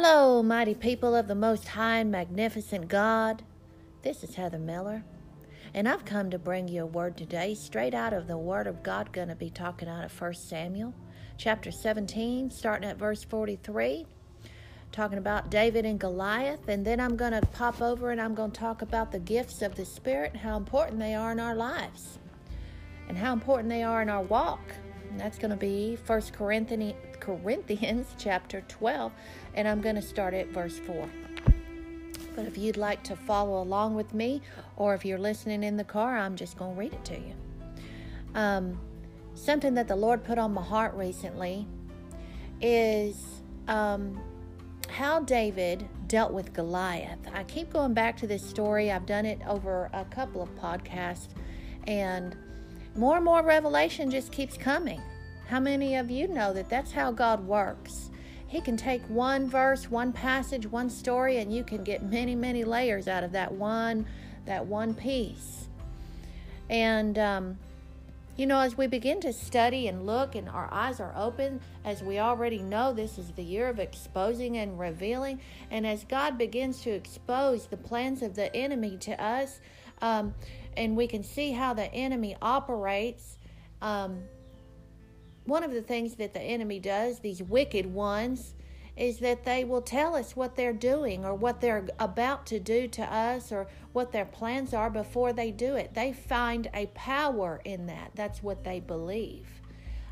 Hello, mighty people of the Most High and Magnificent God. This is Heather Miller, and I've come to bring you a word today straight out of the Word of God. Going to be talking out of 1 Samuel chapter 17, starting at verse 43, talking about David and Goliath, and then I'm going to pop over and I'm going to talk about the gifts of the Spirit, and how important they are in our lives, and how important they are in our walk. And that's going to be 1 Corinthians, Corinthians chapter 12, and I'm going to start at verse 4. But if you'd like to follow along with me, or if you're listening in the car, I'm just going to read it to you. Um, something that the Lord put on my heart recently is um, how David dealt with Goliath. I keep going back to this story. I've done it over a couple of podcasts, and more and more revelation just keeps coming. How many of you know that that's how God works? He can take one verse, one passage, one story, and you can get many, many layers out of that one, that one piece. And um, you know, as we begin to study and look, and our eyes are open, as we already know, this is the year of exposing and revealing. And as God begins to expose the plans of the enemy to us, um, and we can see how the enemy operates. Um, one of the things that the enemy does, these wicked ones, is that they will tell us what they're doing or what they're about to do to us or what their plans are before they do it. They find a power in that. That's what they believe.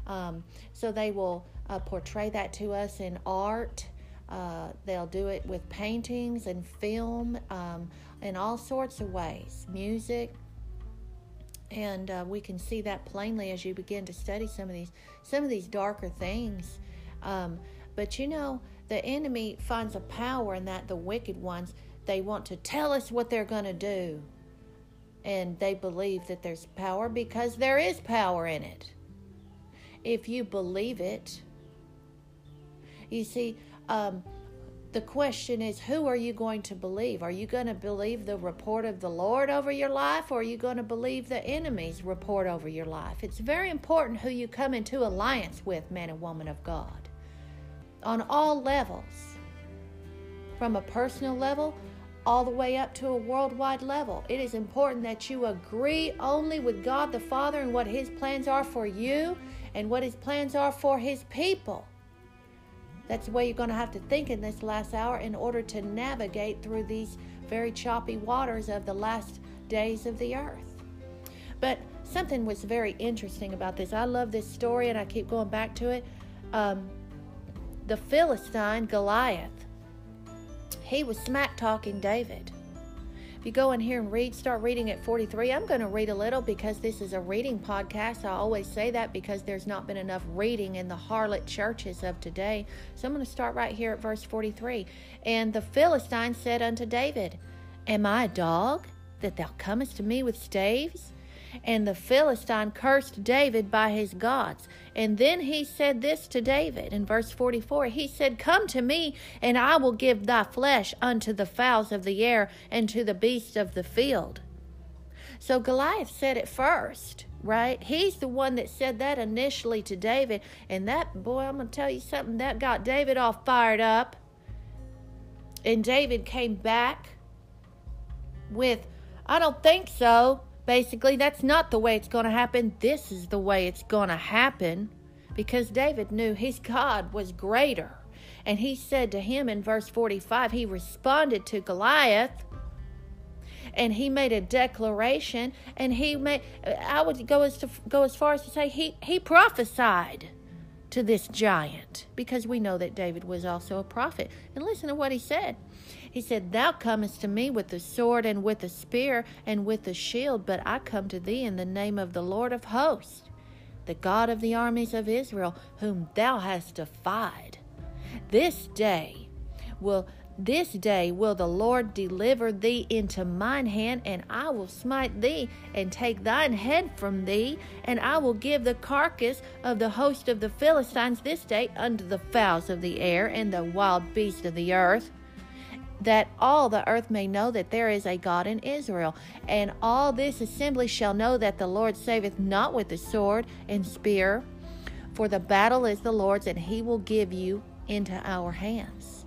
Um, so they will uh, portray that to us in art. Uh, they'll do it with paintings and film um, in all sorts of ways, music. And uh, we can see that plainly as you begin to study some of these some of these darker things. Um, but you know, the enemy finds a power in that the wicked ones they want to tell us what they're going to do. And they believe that there's power because there is power in it. If you believe it, you see, um, the question is who are you going to believe? Are you going to believe the report of the Lord over your life or are you going to believe the enemy's report over your life? It's very important who you come into alliance with, man and woman of God, on all levels. From a personal level all the way up to a worldwide level. It is important that you agree only with God the Father and what His plans are for you and what His plans are for His people. That's the way you're going to have to think in this last hour in order to navigate through these very choppy waters of the last days of the earth. But something was very interesting about this. I love this story and I keep going back to it. Um, the Philistine Goliath, he was smack talking David you go in here and read, start reading at 43. I'm going to read a little because this is a reading podcast. I always say that because there's not been enough reading in the harlot churches of today. So I'm going to start right here at verse 43. And the Philistine said unto David, Am I a dog that thou comest to me with staves? And the Philistine cursed David by his gods. And then he said this to David in verse 44 He said, Come to me, and I will give thy flesh unto the fowls of the air and to the beasts of the field. So Goliath said it first, right? He's the one that said that initially to David. And that, boy, I'm going to tell you something, that got David all fired up. And David came back with, I don't think so. Basically, that's not the way it's going to happen. This is the way it's going to happen because David knew his God was greater. And he said to him in verse 45, he responded to Goliath and he made a declaration and he made I would go as to go as far as to say he he prophesied to this giant because we know that David was also a prophet. And listen to what he said. He said, Thou comest to me with the sword and with the spear and with the shield, but I come to thee in the name of the Lord of hosts, the God of the armies of Israel, whom thou hast defied. This day will this day will the Lord deliver thee into mine hand, and I will smite thee, and take thine head from thee, and I will give the carcass of the host of the Philistines this day unto the fowls of the air and the wild beasts of the earth that all the earth may know that there is a God in Israel. And all this assembly shall know that the Lord saveth not with the sword and spear, for the battle is the Lord's, and he will give you into our hands.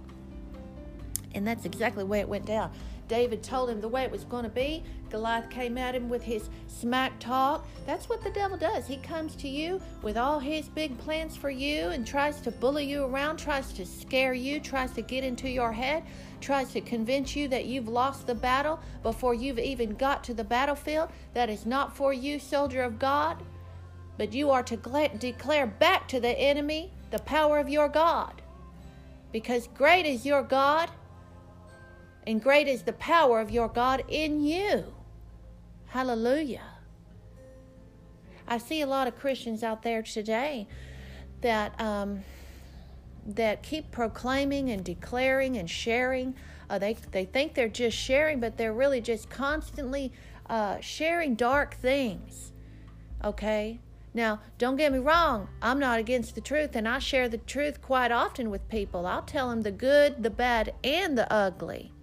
And that's exactly the way it went down. David told him the way it was going to be. Goliath came at him with his smack talk. That's what the devil does. He comes to you with all his big plans for you and tries to bully you around, tries to scare you, tries to get into your head, tries to convince you that you've lost the battle before you've even got to the battlefield. That is not for you, soldier of God. But you are to declare back to the enemy the power of your God. Because great is your God and great is the power of your God in you. Hallelujah. I see a lot of Christians out there today that um, that keep proclaiming and declaring and sharing. Uh, they they think they're just sharing, but they're really just constantly uh, sharing dark things. Okay. Now, don't get me wrong, I'm not against the truth, and I share the truth quite often with people. I'll tell them the good, the bad, and the ugly.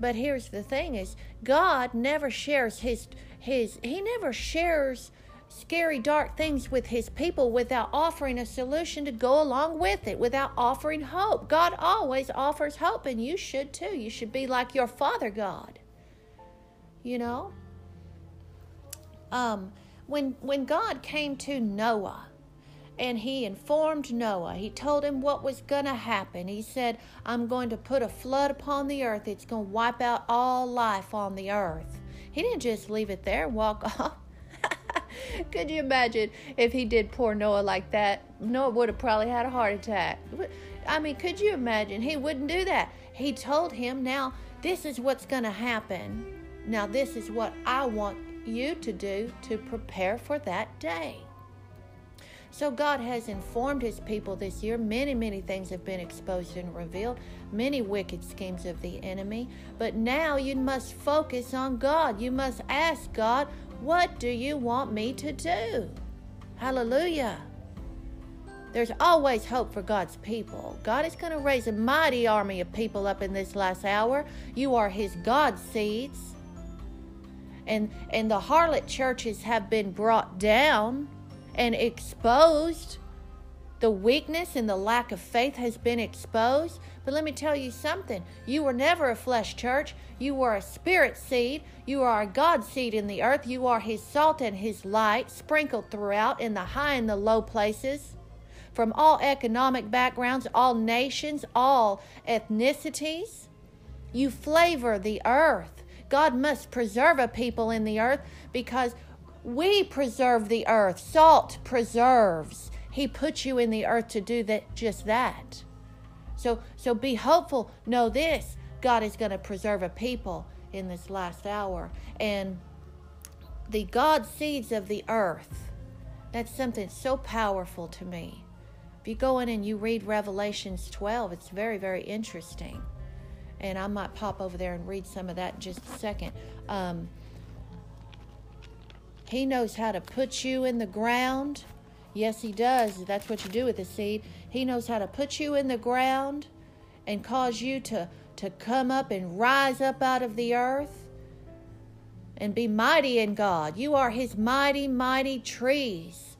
But here's the thing is God never shares his his he never shares scary dark things with his people without offering a solution to go along with it, without offering hope. God always offers hope and you should too. You should be like your father God. You know? Um when when God came to Noah and he informed Noah. He told him what was going to happen. He said, I'm going to put a flood upon the earth. It's going to wipe out all life on the earth. He didn't just leave it there and walk off. Could you imagine if he did poor Noah like that? Noah would have probably had a heart attack. I mean, could you imagine? He wouldn't do that. He told him, Now, this is what's going to happen. Now, this is what I want you to do to prepare for that day. So God has informed his people this year. Many, many things have been exposed and revealed, many wicked schemes of the enemy. But now you must focus on God. You must ask God, What do you want me to do? Hallelujah. There's always hope for God's people. God is going to raise a mighty army of people up in this last hour. You are his God seeds. And and the harlot churches have been brought down and exposed. The weakness and the lack of faith has been exposed. But let me tell you something. You were never a flesh church. You were a spirit seed. You are a God seed in the earth. You are His salt and His light sprinkled throughout in the high and the low places. From all economic backgrounds, all nations, all ethnicities. You flavor the earth. God must preserve a people in the earth because we preserve the earth. Salt preserves. He put you in the earth to do that just that. So so be hopeful. Know this. God is going to preserve a people in this last hour. And the God seeds of the earth. That's something so powerful to me. If you go in and you read Revelations 12, it's very, very interesting. And I might pop over there and read some of that in just a second. Um, he knows how to put you in the ground. Yes, He does. That's what you do with the seed. He knows how to put you in the ground and cause you to, to come up and rise up out of the earth and be mighty in God. You are His mighty, mighty trees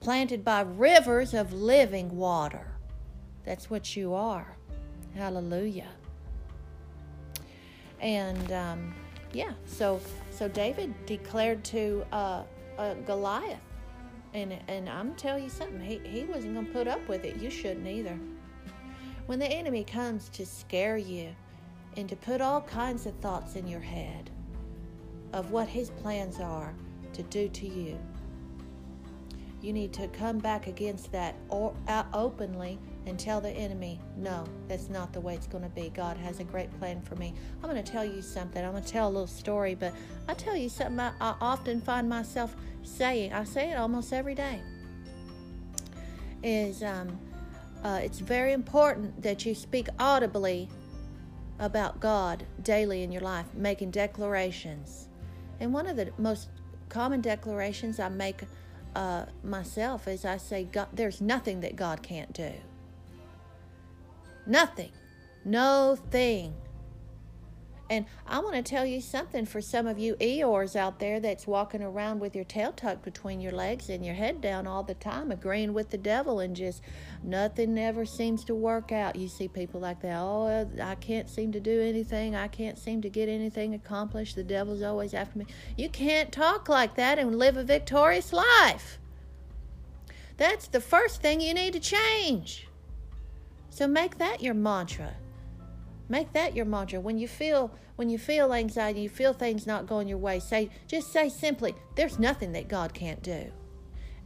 planted by rivers of living water. That's what you are. Hallelujah. And um, yeah, so so David declared to uh, uh, Goliath, and and I'm telling you something, he he wasn't going to put up with it. You shouldn't either. When the enemy comes to scare you and to put all kinds of thoughts in your head of what his plans are to do to you, you need to come back against that or, uh, openly and tell the enemy, no, that's not the way it's going to be. God has a great plan for me. I'm going to tell you something. I'm going to tell a little story, but I tell you something I, I often find myself saying. I say it almost every day. Is um, uh, it's very important that you speak audibly about God daily in your life, making declarations. And one of the most common declarations I make uh, myself is I say, God, there's nothing that God can't do. Nothing. No thing. And I want to tell you something for some of you Eeyores out there that's walking around with your tail tucked between your legs and your head down all the time, agreeing with the devil, and just nothing ever seems to work out. You see people like that, oh, uh, I can't seem to do anything. I can't seem to get anything accomplished. The devil's always after me. You can't talk like that and live a victorious life. That's the first thing you need to change. So make that your mantra. Make that your mantra. When you feel when you feel anxiety, you feel things not going your way, say just say simply, there's nothing that God can't do.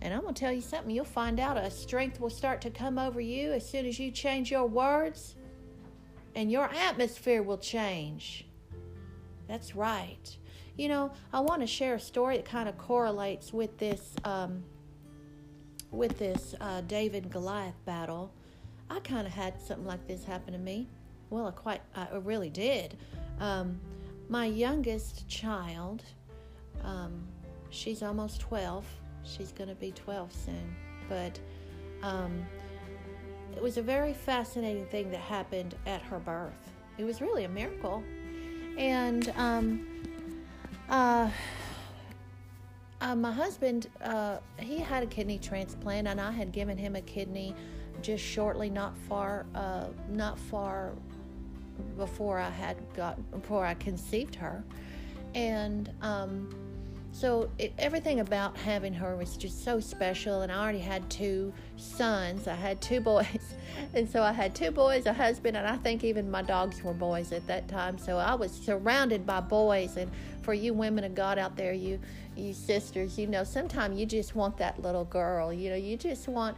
And I'm going to tell you something, you'll find out a strength will start to come over you as soon as you change your words and your atmosphere will change. That's right. You know, I want to share a story that kind of correlates with this um, with this uh, David Goliath battle. I kind of had something like this happen to me. Well, I quite, I really did. Um, my youngest child, um, she's almost 12. She's going to be 12 soon. But um, it was a very fascinating thing that happened at her birth. It was really a miracle. And um, uh, uh, my husband, uh, he had a kidney transplant, and I had given him a kidney just shortly, not far, uh, not far before I had got before I conceived her, and um, so it, everything about having her was just so special. And I already had two sons. I had two boys, and so I had two boys, a husband, and I think even my dogs were boys at that time. So I was surrounded by boys. And for you women of God out there, you you sisters, you know, sometimes you just want that little girl. You know, you just want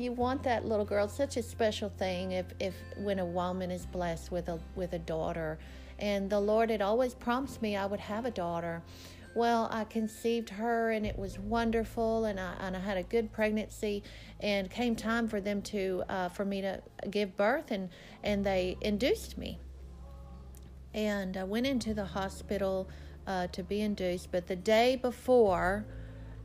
you want that little girl. Such a special thing if, if when a woman is blessed with a with a daughter. And the Lord had always promised me I would have a daughter. Well, I conceived her and it was wonderful, and I, and I had a good pregnancy. And came time for them to uh, for me to give birth, and and they induced me. And I went into the hospital uh, to be induced. But the day before,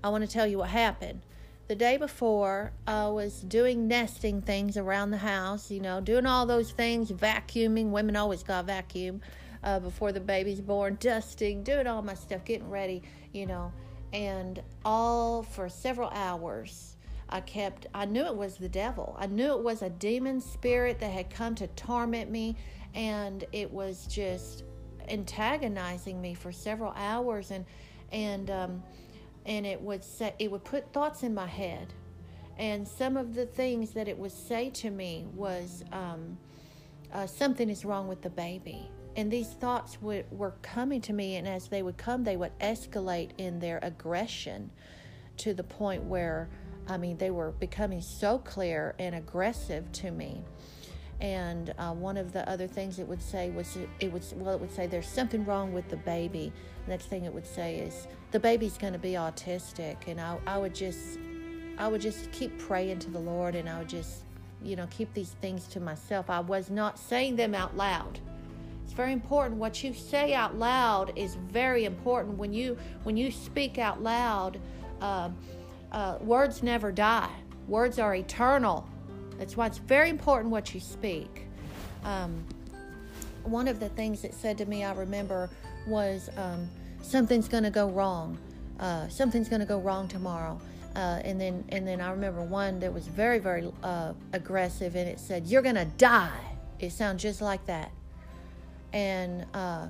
I want to tell you what happened the day before, I was doing nesting things around the house, you know, doing all those things, vacuuming. Women always got vacuum uh, before the baby's born, dusting, doing all my stuff, getting ready, you know, and all for several hours. I kept, I knew it was the devil. I knew it was a demon spirit that had come to torment me, and it was just antagonizing me for several hours. And, and, um, and it would say it would put thoughts in my head. And some of the things that it would say to me was um, uh, something is wrong with the baby. And these thoughts would, were coming to me and as they would come they would escalate in their aggression to the point where i mean they were becoming so clear and aggressive to me. And uh, one of the other things it would say was it would well it would say there's something wrong with the baby. Next thing it would say is the baby's going to be autistic and I, I would just i would just keep praying to the lord and i would just you know keep these things to myself. I was not saying them out loud. It's very important. What you say out loud is very important. When you when you speak out loud uh, uh, words never die. Words are eternal. That's why it's very important what you speak. Um, one of the things that said to me, I remember, was um, something's going to go wrong. Uh, something's going to go wrong tomorrow. Uh, and then, and then I remember one that was very, very uh, aggressive, and it said, "You're to die." It sounds just like that. And uh,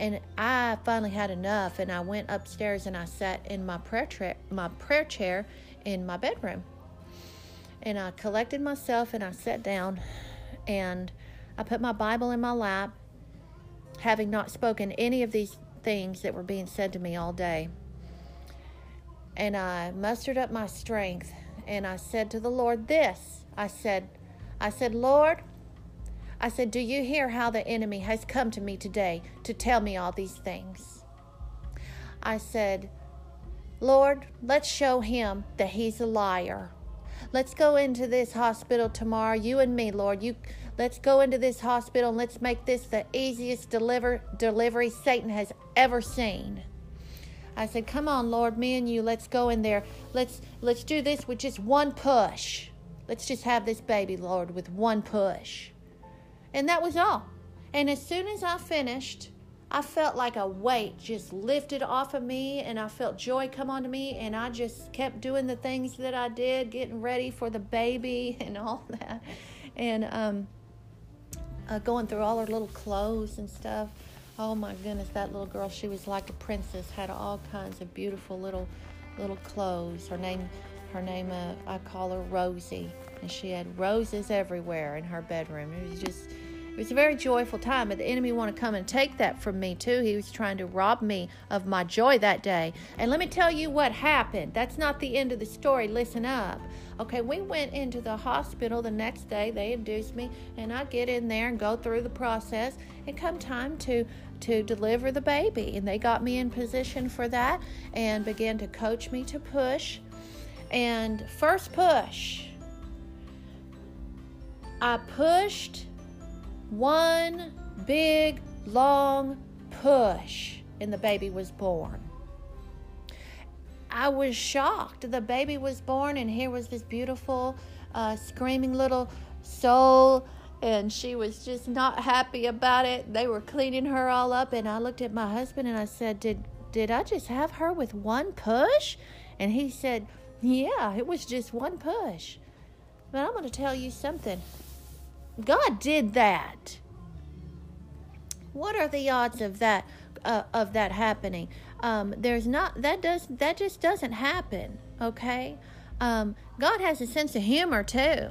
and I finally had enough, and I went upstairs and I sat in my prayer tra- my prayer chair in my bedroom and I collected myself and I sat down and I put my Bible in my lap, having not spoken any of these things that were being said to me all day. And I mustered up my strength and I said to the Lord this. I said, I said, Lord, I said, Do you hear how the enemy has come to me today to tell me all these things? I said, Lord, let's show him that he's a liar. Let's go into this hospital tomorrow, you and me, Lord. You let's go into this hospital and let's make this the easiest deliver delivery Satan has ever seen. I said, "Come on, Lord, me and you, let's go in there. Let's let's do this with just one push. Let's just have this baby, Lord, with one push." And that was all. And as soon as I finished, I felt like a weight just lifted off of me, and I felt joy come onto me, and I just kept doing the things that I did, getting ready for the baby and all that, and um, uh, going through all her little clothes and stuff. Oh my goodness, that little girl, she was like a princess, had all kinds of beautiful little little clothes. Her name her name uh, I call her Rosie, and she had roses everywhere in her bedroom. It was just it was a very joyful time, but the enemy wanted to come and take that from me too. He was trying to rob me of my joy that day. And let me tell you what happened. That's not the end of the story. Listen up. Okay, we went into the hospital the next day. They induced me, and I get in there and go through the process. And come time to to deliver the baby, and they got me in position for that and began to coach me to push. And first push, I pushed one big long push, and the baby was born. I was shocked. The baby was born, and here was this beautiful, uh, screaming little soul, and she was just not happy about it. They were cleaning her all up, and I looked at my husband and I said, "Did did I just have her with one push?" And he said, "Yeah, it was just one push." But I'm going to tell you something. God did that. What are the odds of that uh, of that happening? Um, there's not that does that just doesn't happen. Okay, um, God has a sense of humor too.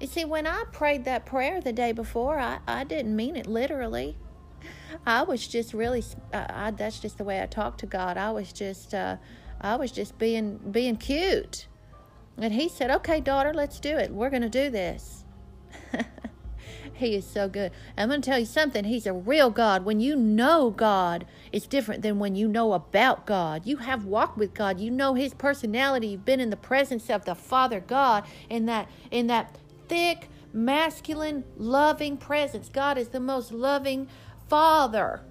You see, when I prayed that prayer the day before, I, I didn't mean it literally. I was just really uh, I, that's just the way I talk to God. I was just uh, I was just being being cute. And he said, "Okay, daughter, let's do it. We're going to do this." he is so good. I'm going to tell you something. He's a real God. When you know God, it's different than when you know about God. You have walked with God. You know His personality. You've been in the presence of the Father God in that in that thick, masculine, loving presence. God is the most loving Father.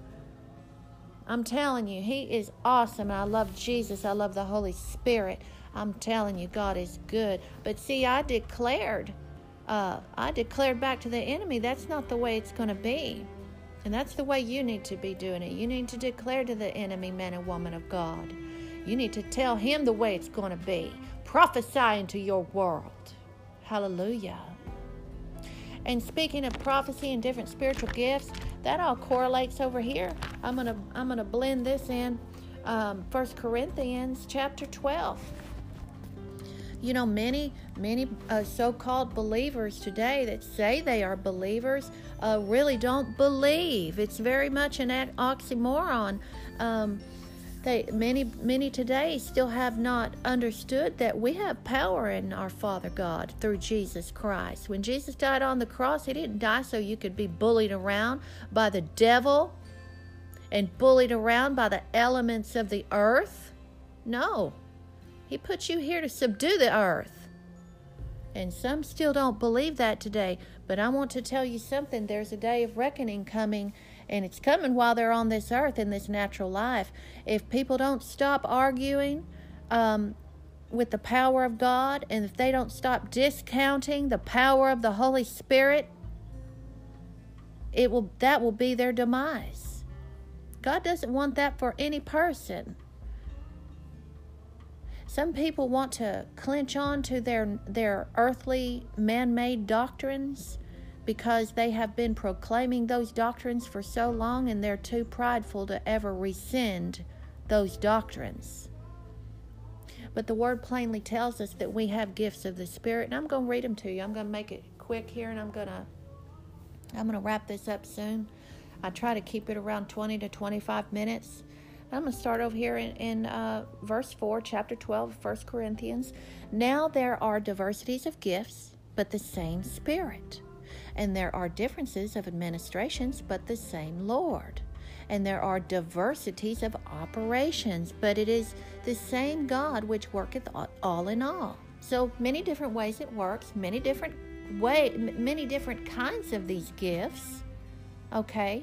I'm telling you, He is awesome. I love Jesus. I love the Holy Spirit. I'm telling you, God is good. But see, I declared uh, I declared back to the enemy, that's not the way it's going to be. And that's the way you need to be doing it. You need to declare to the enemy, man and woman of God. You need to tell him the way it's going to be. Prophesy into your world. Hallelujah. And speaking of prophecy and different spiritual gifts, that all correlates over here. I'm gonna I'm gonna blend this in. Um, 1 Corinthians chapter 12. You know, many, many uh, so called believers today that say they are believers uh, really don't believe. It's very much an oxymoron. Um, they many many today still have not understood that we have power in our Father God through Jesus Christ. When Jesus died on the cross, he didn't die so you could be bullied around by the devil and bullied around by the elements of the earth. No. He put you here to subdue the earth. And some still don't believe that today. But I want to tell you something. There's a day of reckoning coming, and it's coming while they're on this earth in this natural life. If people don't stop arguing um, with the power of God, and if they don't stop discounting the power of the Holy Spirit, it will that will be their demise. God doesn't want that for any person. Some people want to clinch on to their, their earthly man made doctrines because they have been proclaiming those doctrines for so long and they're too prideful to ever rescind those doctrines. But the word plainly tells us that we have gifts of the Spirit, and I'm going to read them to you. I'm going to make it quick here, and I'm going to I'm going to wrap this up soon. I try to keep it around 20 to 25 minutes. I'm going to start over here in, in uh, verse 4, chapter 12 of 1 Corinthians. Now there are diversities of gifts, but the same Spirit. And there are differences of administrations, but the same Lord. And there are diversities of operations, but it is the same God which worketh all in all. So many different ways it works, many different way, many different kinds of these gifts. Okay,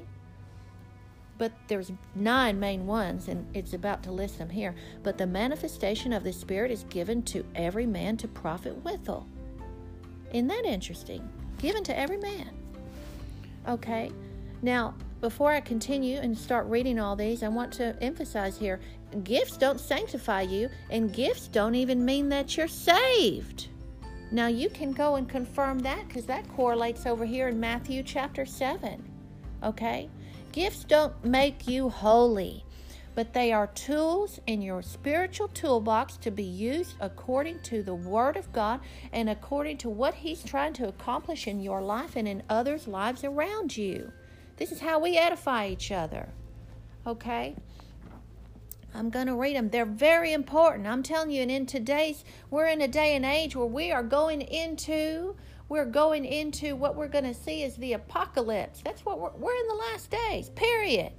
but there's nine main ones and it's about to list them here but the manifestation of the spirit is given to every man to profit withal isn't that interesting given to every man okay Now, before I continue and start reading all these, I want to emphasize here gifts don't sanctify you, and gifts don't even mean that you're saved. Now, you can go and confirm that because that correlates over here in Matthew chapter 7. Okay? Gifts don't make you holy, but they are tools in your spiritual toolbox to be used according to the Word of God and according to what He's trying to accomplish in your life and in others' lives around you. This is how we edify each other. Okay? I'm going to read them. They're very important. I'm telling you, and in today's, we're in a day and age where we are going into, we're going into what we're going to see is the apocalypse. That's what we're, we're in the last days, period.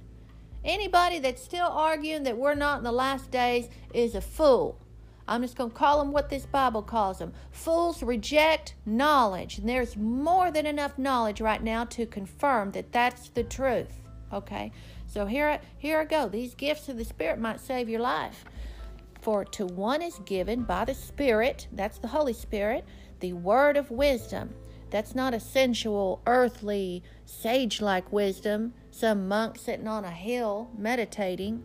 Anybody that's still arguing that we're not in the last days is a fool. I'm just going to call them what this Bible calls them. Fools reject knowledge. And there's more than enough knowledge right now to confirm that that's the truth. Okay? So here, here I go. These gifts of the Spirit might save your life. For to one is given by the Spirit, that's the Holy Spirit, the word of wisdom. That's not a sensual, earthly, sage like wisdom, some monk sitting on a hill meditating.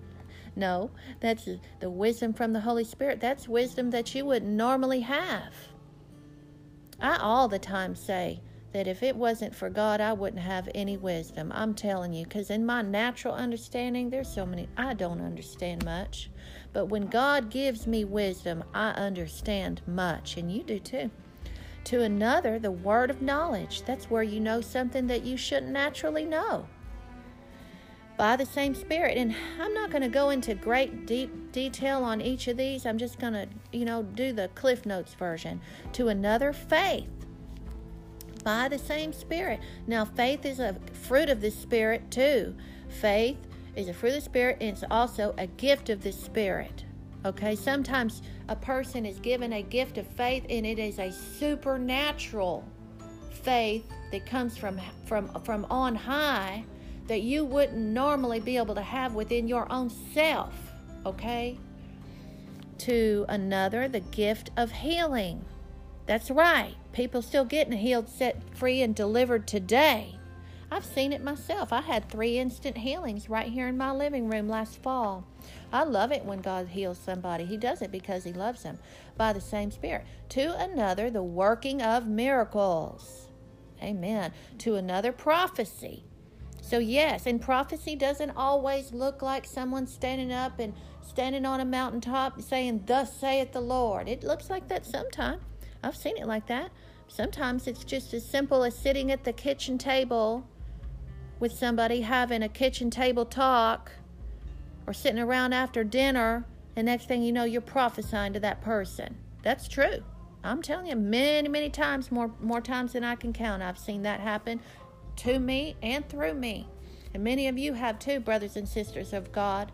No, that's the wisdom from the Holy Spirit. That's wisdom that you wouldn't normally have. I all the time say that if it wasn't for God, I wouldn't have any wisdom. I'm telling you, because in my natural understanding, there's so many, I don't understand much. But when God gives me wisdom, I understand much, and you do too. To another, the word of knowledge. That's where you know something that you shouldn't naturally know by the same Spirit. And I'm not going to go into great deep detail on each of these. I'm just going to, you know, do the Cliff Notes version. To another, faith by the same Spirit. Now, faith is a fruit of the Spirit too. Faith is a fruit of the Spirit, and it's also a gift of the Spirit. Okay, sometimes a person is given a gift of faith, and it is a supernatural faith that comes from from from on high that you wouldn't normally be able to have within your own self, okay? To another, the gift of healing. That's right. People still getting healed, set free, and delivered today. I've seen it myself. I had three instant healings right here in my living room last fall. I love it when God heals somebody. He does it because He loves them by the same Spirit. To another, the working of miracles. Amen. To another, prophecy. So, yes, and prophecy doesn't always look like someone standing up and standing on a mountaintop saying, Thus saith the Lord. It looks like that sometimes. I've seen it like that. Sometimes it's just as simple as sitting at the kitchen table with somebody having a kitchen table talk or sitting around after dinner, and next thing you know, you're prophesying to that person. That's true. I'm telling you, many, many times, more, more times than I can count, I've seen that happen to me and through me. And many of you have too, brothers and sisters of God.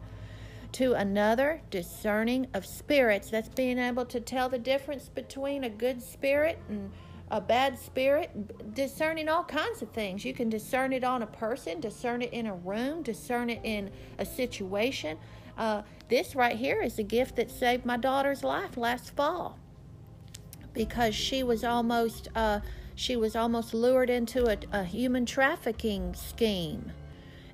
To another, discerning of spirits. That's being able to tell the difference between a good spirit and a bad spirit, discerning all kinds of things. You can discern it on a person, discern it in a room, discern it in a situation. Uh, this right here is a gift that saved my daughter's life last fall because she was almost uh, she was almost lured into a, a human trafficking scheme.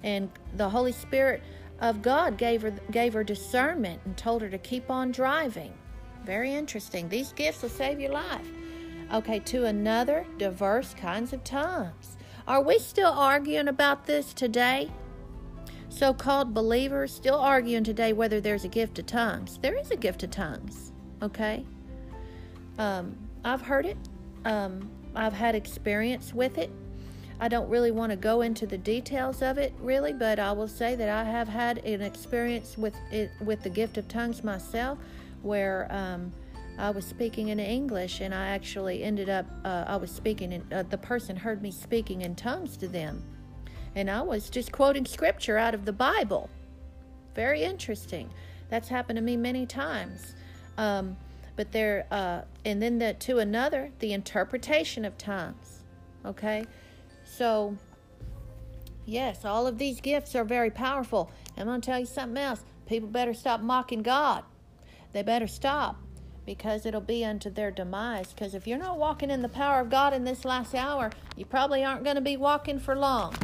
And the Holy Spirit of God gave her gave her discernment and told her to keep on driving. Very interesting. These gifts will save your life. Okay, to another, diverse kinds of tongues. Are we still arguing about this today? So called believers still arguing today whether there's a gift of tongues. There is a gift of tongues, okay? Um, I've heard it. Um, I've had experience with it. I don't really want to go into the details of it really, but I will say that I have had an experience with it with the gift of tongues myself, where um, I was speaking in English and I actually ended up uh, I was speaking in uh, the person heard me speaking in tongues to them, and I was just quoting scripture out of the Bible. Very interesting. That's happened to me many times. Um, but there uh, and then the, to another the interpretation of tongues okay so yes all of these gifts are very powerful i'm going to tell you something else people better stop mocking god they better stop because it'll be unto their demise because if you're not walking in the power of god in this last hour you probably aren't going to be walking for long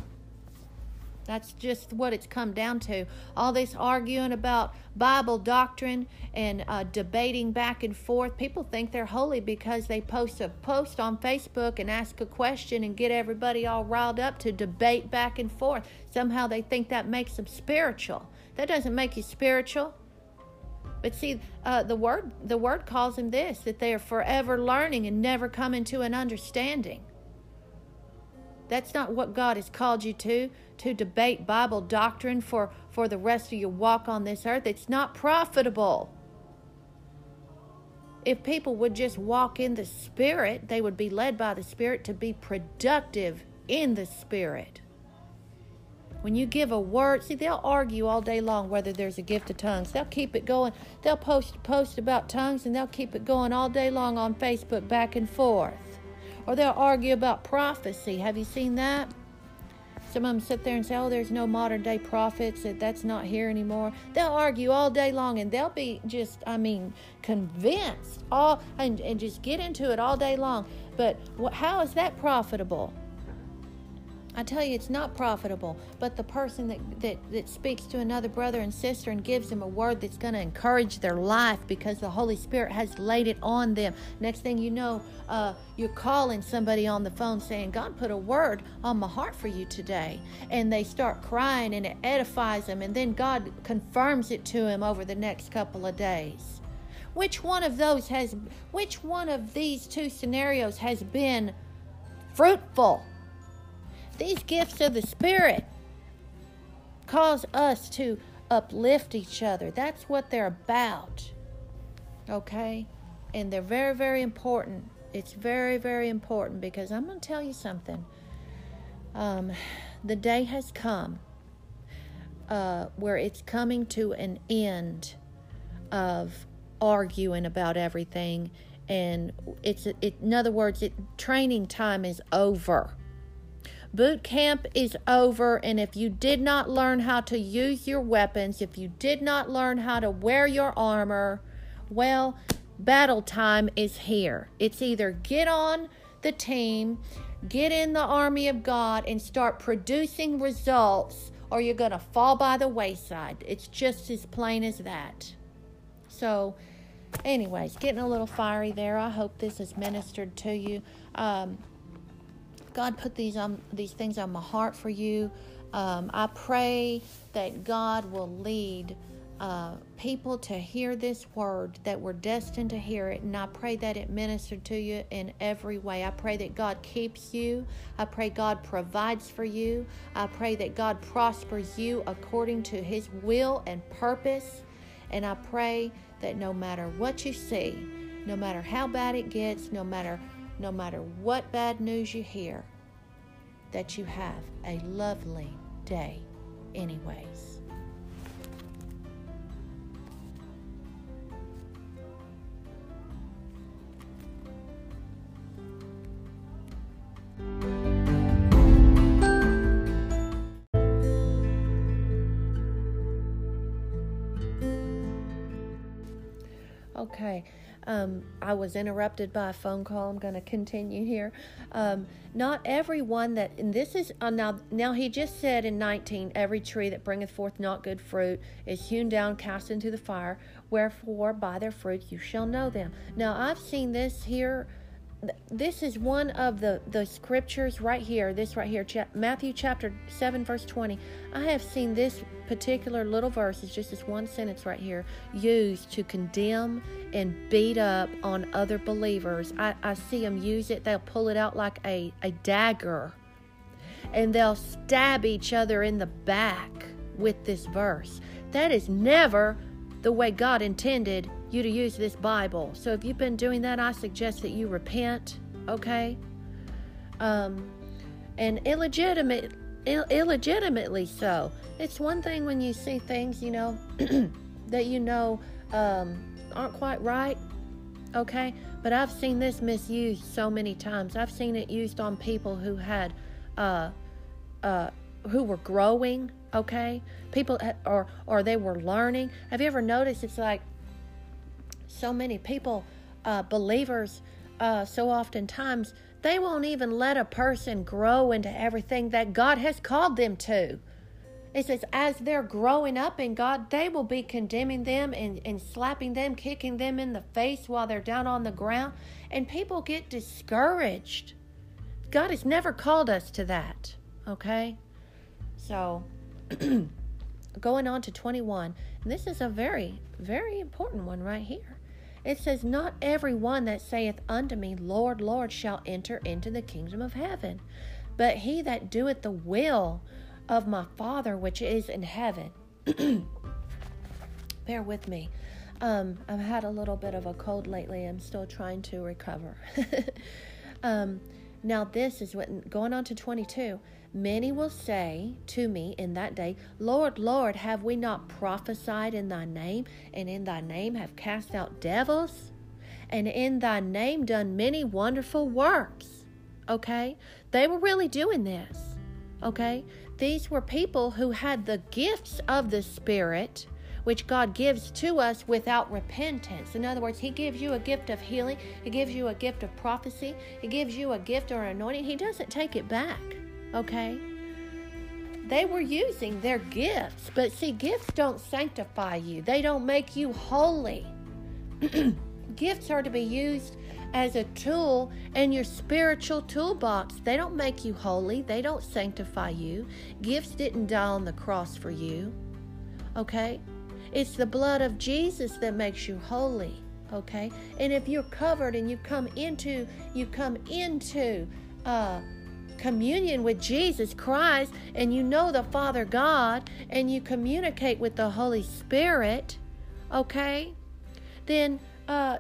That's just what it's come down to. All this arguing about Bible doctrine and uh, debating back and forth. People think they're holy because they post a post on Facebook and ask a question and get everybody all riled up to debate back and forth. Somehow they think that makes them spiritual. That doesn't make you spiritual. But see, uh, the word the word calls them this: that they are forever learning and never coming to an understanding. That's not what God has called you to, to debate Bible doctrine for, for the rest of your walk on this earth. It's not profitable. If people would just walk in the Spirit, they would be led by the Spirit to be productive in the Spirit. When you give a word, see, they'll argue all day long whether there's a gift of tongues. They'll keep it going. They'll post post about tongues and they'll keep it going all day long on Facebook back and forth. Or they'll argue about prophecy. Have you seen that? Some of them sit there and say, oh, there's no modern day prophets, that that's not here anymore. They'll argue all day long and they'll be just, I mean, convinced all and, and just get into it all day long. But how is that profitable? I tell you, it's not profitable. But the person that, that, that speaks to another brother and sister and gives them a word that's going to encourage their life because the Holy Spirit has laid it on them. Next thing you know, uh, you're calling somebody on the phone saying, God put a word on my heart for you today. And they start crying and it edifies them. And then God confirms it to him over the next couple of days. Which one of those has, which one of these two scenarios has been fruitful? These gifts of the Spirit cause us to uplift each other. That's what they're about. Okay? And they're very, very important. It's very, very important because I'm going to tell you something. Um, the day has come uh, where it's coming to an end of arguing about everything. And it's, it, in other words, it, training time is over Boot camp is over, and if you did not learn how to use your weapons, if you did not learn how to wear your armor, well, battle time is here. It's either get on the team, get in the army of God, and start producing results, or you're going to fall by the wayside. It's just as plain as that. So, anyways, getting a little fiery there. I hope this has ministered to you. Um, God put these um, these things on my heart for you. Um, I pray that God will lead uh, people to hear this word that we're destined to hear it, and I pray that it ministered to you in every way. I pray that God keeps you. I pray God provides for you. I pray that God prospers you according to His will and purpose. And I pray that no matter what you see, no matter how bad it gets, no matter no matter what bad news you hear, that you have a lovely day, anyways. Okay. Um, I was interrupted by a phone call. I'm going to continue here. Um, not everyone that, and this is uh, now. Now he just said in 19, every tree that bringeth forth not good fruit is hewn down, cast into the fire. Wherefore, by their fruit you shall know them. Now I've seen this here this is one of the the scriptures right here this right here matthew chapter 7 verse 20 i have seen this particular little verse is just this one sentence right here used to condemn and beat up on other believers. I, I see them use it they'll pull it out like a, a dagger and they'll stab each other in the back with this verse. That is never the way god intended you to use this Bible. So if you've been doing that, I suggest that you repent, okay? Um, and illegitimate, Ill- illegitimately so. It's one thing when you see things, you know, that you know um, aren't quite right, okay? But I've seen this misused so many times. I've seen it used on people who had, uh, uh, who were growing, okay? People, or or they were learning. Have you ever noticed? It's like so many people, uh, believers, uh, so oftentimes they won't even let a person grow into everything that God has called them to. It says, as they're growing up in God, they will be condemning them and, and slapping them, kicking them in the face while they're down on the ground. And people get discouraged. God has never called us to that. Okay? So, going on to 21, and this is a very, very important one right here. It says, Not every one that saith unto me, Lord, Lord, shall enter into the kingdom of heaven, but he that doeth the will of my Father which is in heaven. Bear with me. Um, I've had a little bit of a cold lately. I'm still trying to recover. um, now, this is what going on to 22. Many will say to me in that day, Lord, Lord, have we not prophesied in thy name, and in thy name have cast out devils, and in thy name done many wonderful works? Okay? They were really doing this. Okay? These were people who had the gifts of the Spirit, which God gives to us without repentance. In other words, He gives you a gift of healing, He gives you a gift of prophecy, He gives you a gift or anointing. He doesn't take it back. Okay? They were using their gifts, but see, gifts don't sanctify you, they don't make you holy. gifts are to be used as a tool in your spiritual toolbox. They don't make you holy, they don't sanctify you. Gifts didn't die on the cross for you. Okay? It's the blood of Jesus that makes you holy. Okay? And if you're covered and you come into you come into uh communion with Jesus Christ and you know the Father God and you communicate with the Holy Spirit, okay? Then uh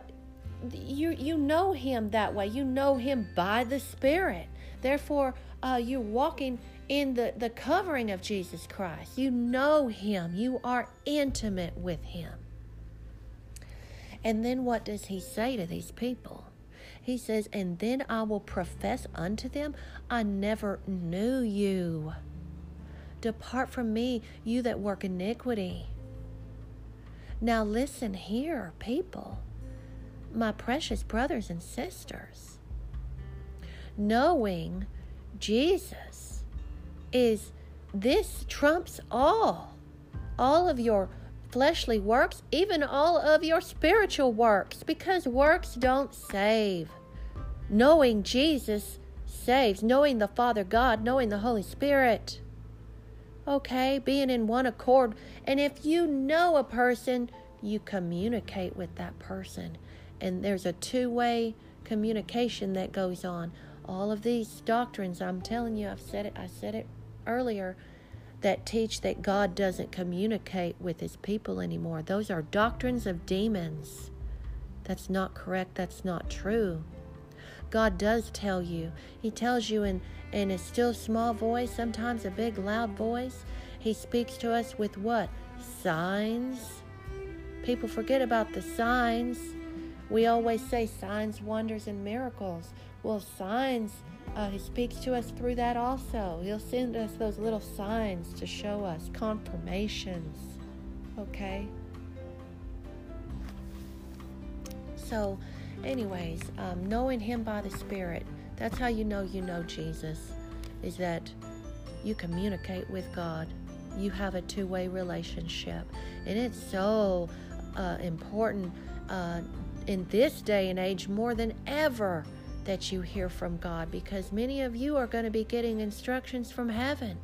you you know him that way. You know him by the Spirit. Therefore, uh, you're walking in the, the covering of Jesus Christ. You know him. You are intimate with him. And then what does he say to these people? He says, And then I will profess unto them, I never knew you. Depart from me, you that work iniquity. Now, listen here, people my precious brothers and sisters. Knowing Jesus is this trumps all. All of your fleshly works, even all of your spiritual works, because works don't save. Knowing Jesus saves, knowing the Father God, knowing the Holy Spirit. Okay, being in one accord. And if you know a person, you communicate with that person and there's a two way communication that goes on. All of these doctrines, I'm telling you, I've said it, I said it earlier, that teach that God doesn't communicate with his people anymore. Those are doctrines of demons. That's not correct. That's not true. God does tell you. He tells you in, in a still small voice, sometimes a big loud voice. He speaks to us with what? Signs. People forget about the signs. We always say signs, wonders, and miracles. Well, signs, uh, He speaks to us through that also. He'll send us those little signs to show us confirmations. Okay? So, anyways, um, knowing Him by the Spirit, that's how you know you know Jesus, is that you communicate with God. You have a two way relationship. And it's so uh, important uh, in this day and age more than ever that you hear from God because many of you are going to be getting instructions from heaven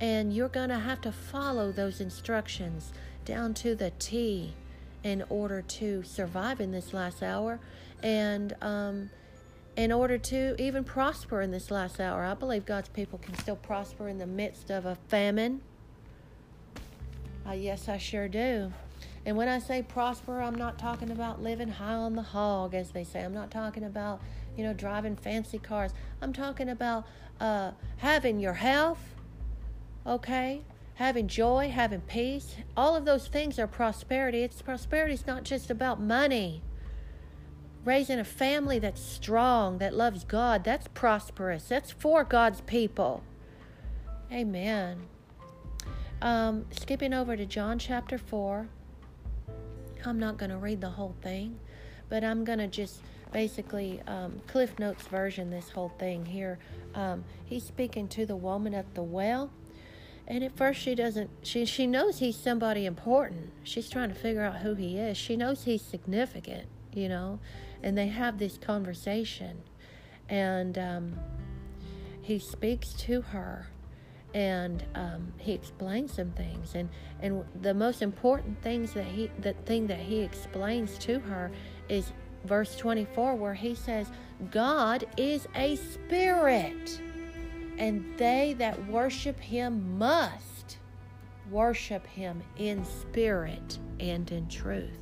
and you're going to have to follow those instructions down to the T in order to survive in this last hour and um, in order to even prosper in this last hour. I believe God's people can still prosper in the midst of a famine. Uh, yes, I sure do. And when I say prosper, I'm not talking about living high on the hog, as they say. I'm not talking about, you know, driving fancy cars. I'm talking about uh, having your health, okay? Having joy, having peace. All of those things are prosperity. It's prosperity is not just about money. Raising a family that's strong, that loves God, that's prosperous. That's for God's people. Amen. Um, skipping over to John chapter 4. I'm not going to read the whole thing, but I'm going to just basically um, Cliff Notes version this whole thing here. Um, he's speaking to the woman at the well, and at first she doesn't she she knows he's somebody important. She's trying to figure out who he is. She knows he's significant you know? And they have this conversation and um, he speaks to her and um, he explains some things. And and the most important things that he the thing that he explains to her is verse 24 where he says god is a spirit and they that worship him must worship him in spirit and in truth.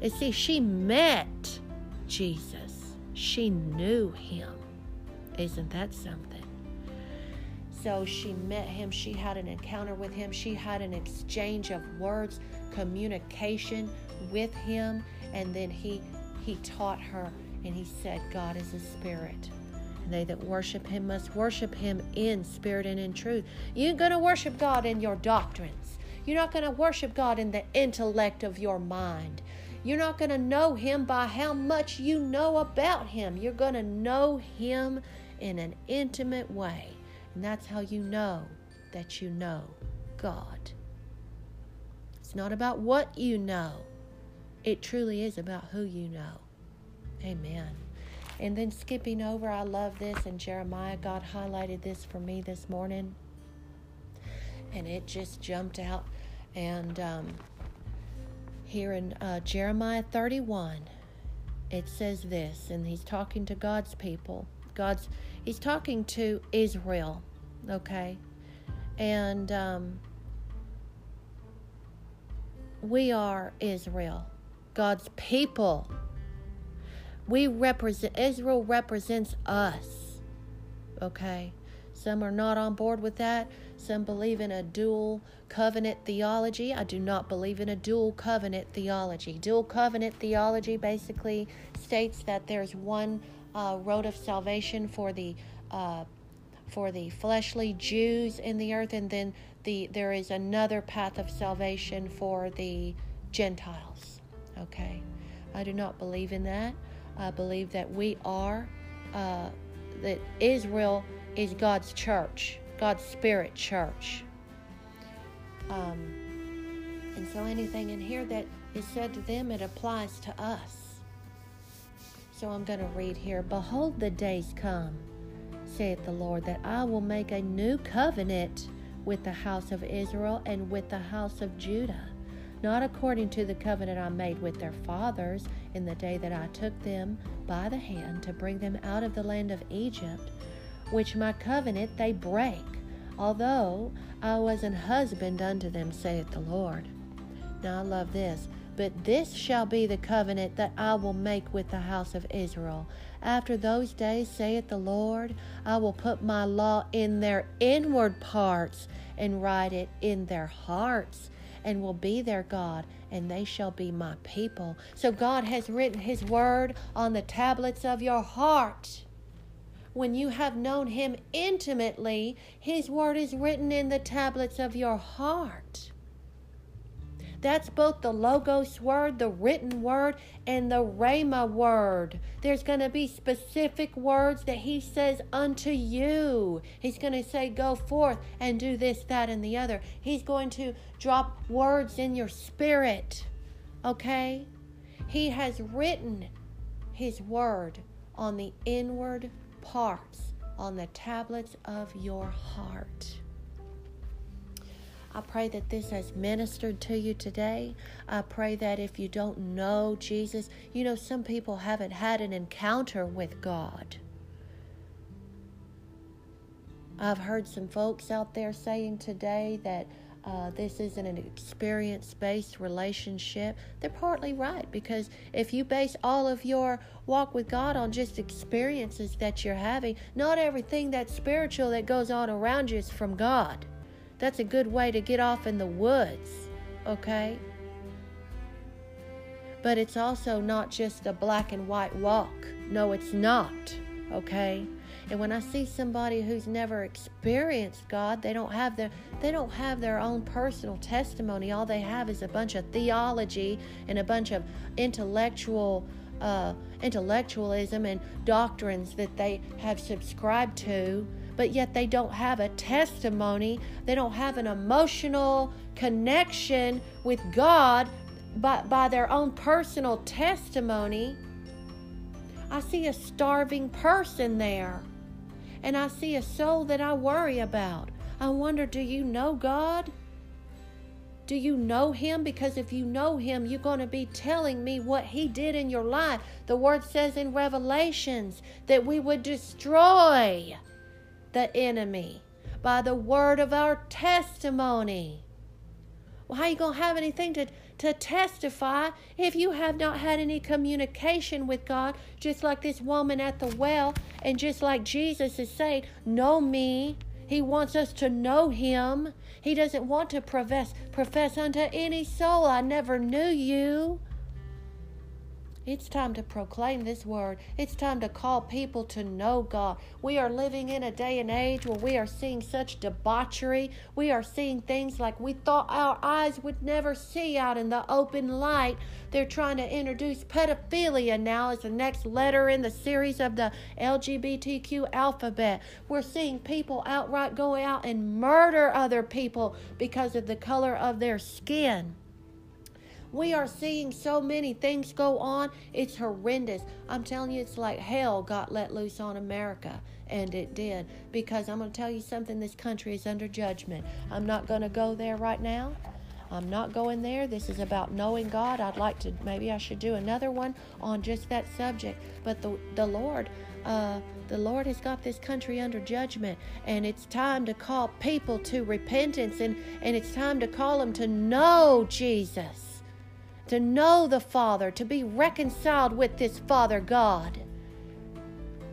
And see she met jesus. She knew him. Isn't that something? So she met him, she had an encounter with him, she had an exchange of words, communication with him, and then he he taught her and he said, God is a spirit. And they that worship him must worship him in spirit and in truth. You're going to worship God in your doctrines. You're not going to worship God in the intellect of your mind. You're not going to know him by how much you know about him. You're going to know him in an intimate way. And that's how you know that you know God. It's not about what you know, it truly is about who you know. Amen. And then skipping over, I love this, and Jeremiah, God highlighted this for me this morning. And it just jumped out. And um, here in uh, Jeremiah 31, it says this, and he's talking to God's people. God's he's talking to Israel, okay? And um, we are Israel, God's people. We represent Israel represents us. Okay? Some are not on board with that. Some believe in a dual covenant theology. I do not believe in a dual covenant theology. Dual covenant theology basically states that there's one uh, road of salvation for the uh, for the fleshly Jews in the earth, and then the there is another path of salvation for the Gentiles. Okay, I do not believe in that. I believe that we are uh, that Israel is God's church, God's spirit church. Um, and so anything in here that is said to them, it applies to us. So I'm going to read here Behold, the days come, saith the Lord, that I will make a new covenant with the house of Israel and with the house of Judah, not according to the covenant I made with their fathers in the day that I took them by the hand to bring them out of the land of Egypt, which my covenant they break, although I was an husband unto them, saith the Lord. Now I love this. But this shall be the covenant that I will make with the house of Israel. After those days, saith the Lord, I will put my law in their inward parts and write it in their hearts, and will be their God, and they shall be my people. So God has written his word on the tablets of your heart. When you have known him intimately, his word is written in the tablets of your heart. That's both the Logos word, the written word, and the Rhema word. There's going to be specific words that He says unto you. He's going to say, Go forth and do this, that, and the other. He's going to drop words in your spirit. Okay? He has written His word on the inward parts, on the tablets of your heart. I pray that this has ministered to you today. I pray that if you don't know Jesus, you know, some people haven't had an encounter with God. I've heard some folks out there saying today that uh, this isn't an experience based relationship. They're partly right because if you base all of your walk with God on just experiences that you're having, not everything that's spiritual that goes on around you is from God. That's a good way to get off in the woods, okay? But it's also not just a black and white walk. No, it's not, okay? And when I see somebody who's never experienced God, they don't have their they don't have their own personal testimony. All they have is a bunch of theology and a bunch of intellectual uh, intellectualism and doctrines that they have subscribed to but yet they don't have a testimony. They don't have an emotional connection with God by, by their own personal testimony. I see a starving person there, and I see a soul that I worry about. I wonder do you know God? Do you know Him? Because if you know Him, you're going to be telling me what He did in your life. The Word says in Revelations that we would destroy the enemy by the word of our testimony. Well, how are you going to have anything to, to testify if you have not had any communication with God? Just like this woman at the well, and just like Jesus is saying, Know me. He wants us to know Him. He doesn't want to profess, profess unto any soul, I never knew you. It's time to proclaim this word. It's time to call people to know God. We are living in a day and age where we are seeing such debauchery. We are seeing things like we thought our eyes would never see out in the open light. They're trying to introduce pedophilia now as the next letter in the series of the LGBTQ alphabet. We're seeing people outright go out and murder other people because of the color of their skin. We are seeing so many things go on. It's horrendous. I'm telling you, it's like hell got let loose on America. And it did. Because I'm going to tell you something this country is under judgment. I'm not going to go there right now. I'm not going there. This is about knowing God. I'd like to, maybe I should do another one on just that subject. But the, the Lord, uh, the Lord has got this country under judgment, and it's time to call people to repentance, and, and it's time to call them to know Jesus to know the Father, to be reconciled with this Father God,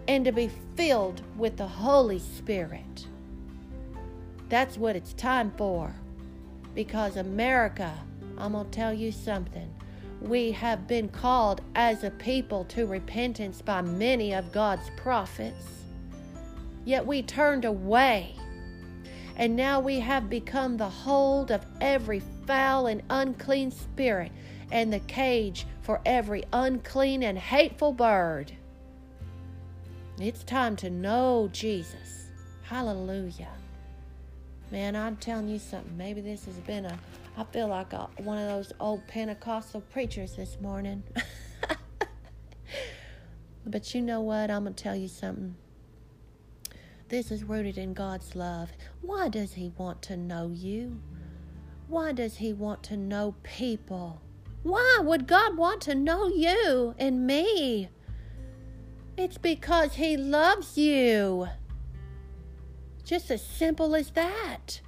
and to be filled with the Holy Spirit. That's what it's time for. Because America, I'm going to tell you something. We have been called as a people to repentance by many of God's prophets. Yet we turned away. And now we have become the hold of every foul and unclean spirit and the cage for every unclean and hateful bird. It's time to know Jesus. Hallelujah. Man, I'm telling you something. Maybe this has been a, I feel like a, one of those old Pentecostal preachers this morning. but you know what? I'm going to tell you something. This is rooted in God's love. Why does He want to know you? Why does He want to know people? Why would God want to know you and me? It's because He loves you. Just as simple as that.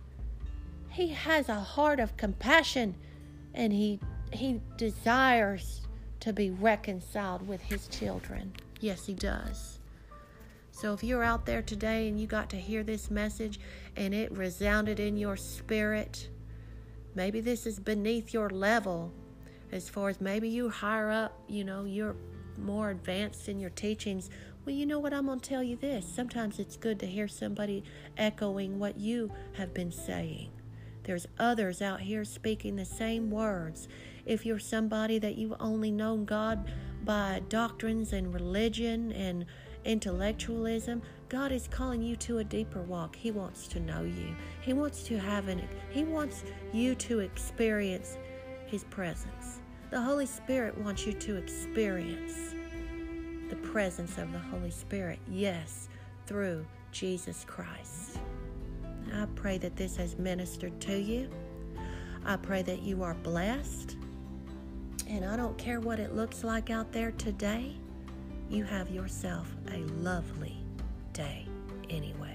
He has a heart of compassion and He, he desires to be reconciled with His children. Yes, He does. So if you're out there today and you got to hear this message and it resounded in your spirit, maybe this is beneath your level as far as maybe you higher up, you know, you're more advanced in your teachings. Well, you know what? I'm going to tell you this. Sometimes it's good to hear somebody echoing what you have been saying. There's others out here speaking the same words. If you're somebody that you've only known God by doctrines and religion and intellectualism, God is calling you to a deeper walk. He wants to know you. He wants to have an he wants you to experience his presence. The Holy Spirit wants you to experience the presence of the Holy Spirit, yes, through Jesus Christ. I pray that this has ministered to you. I pray that you are blessed. And I don't care what it looks like out there today, you have yourself a lovely day anyway.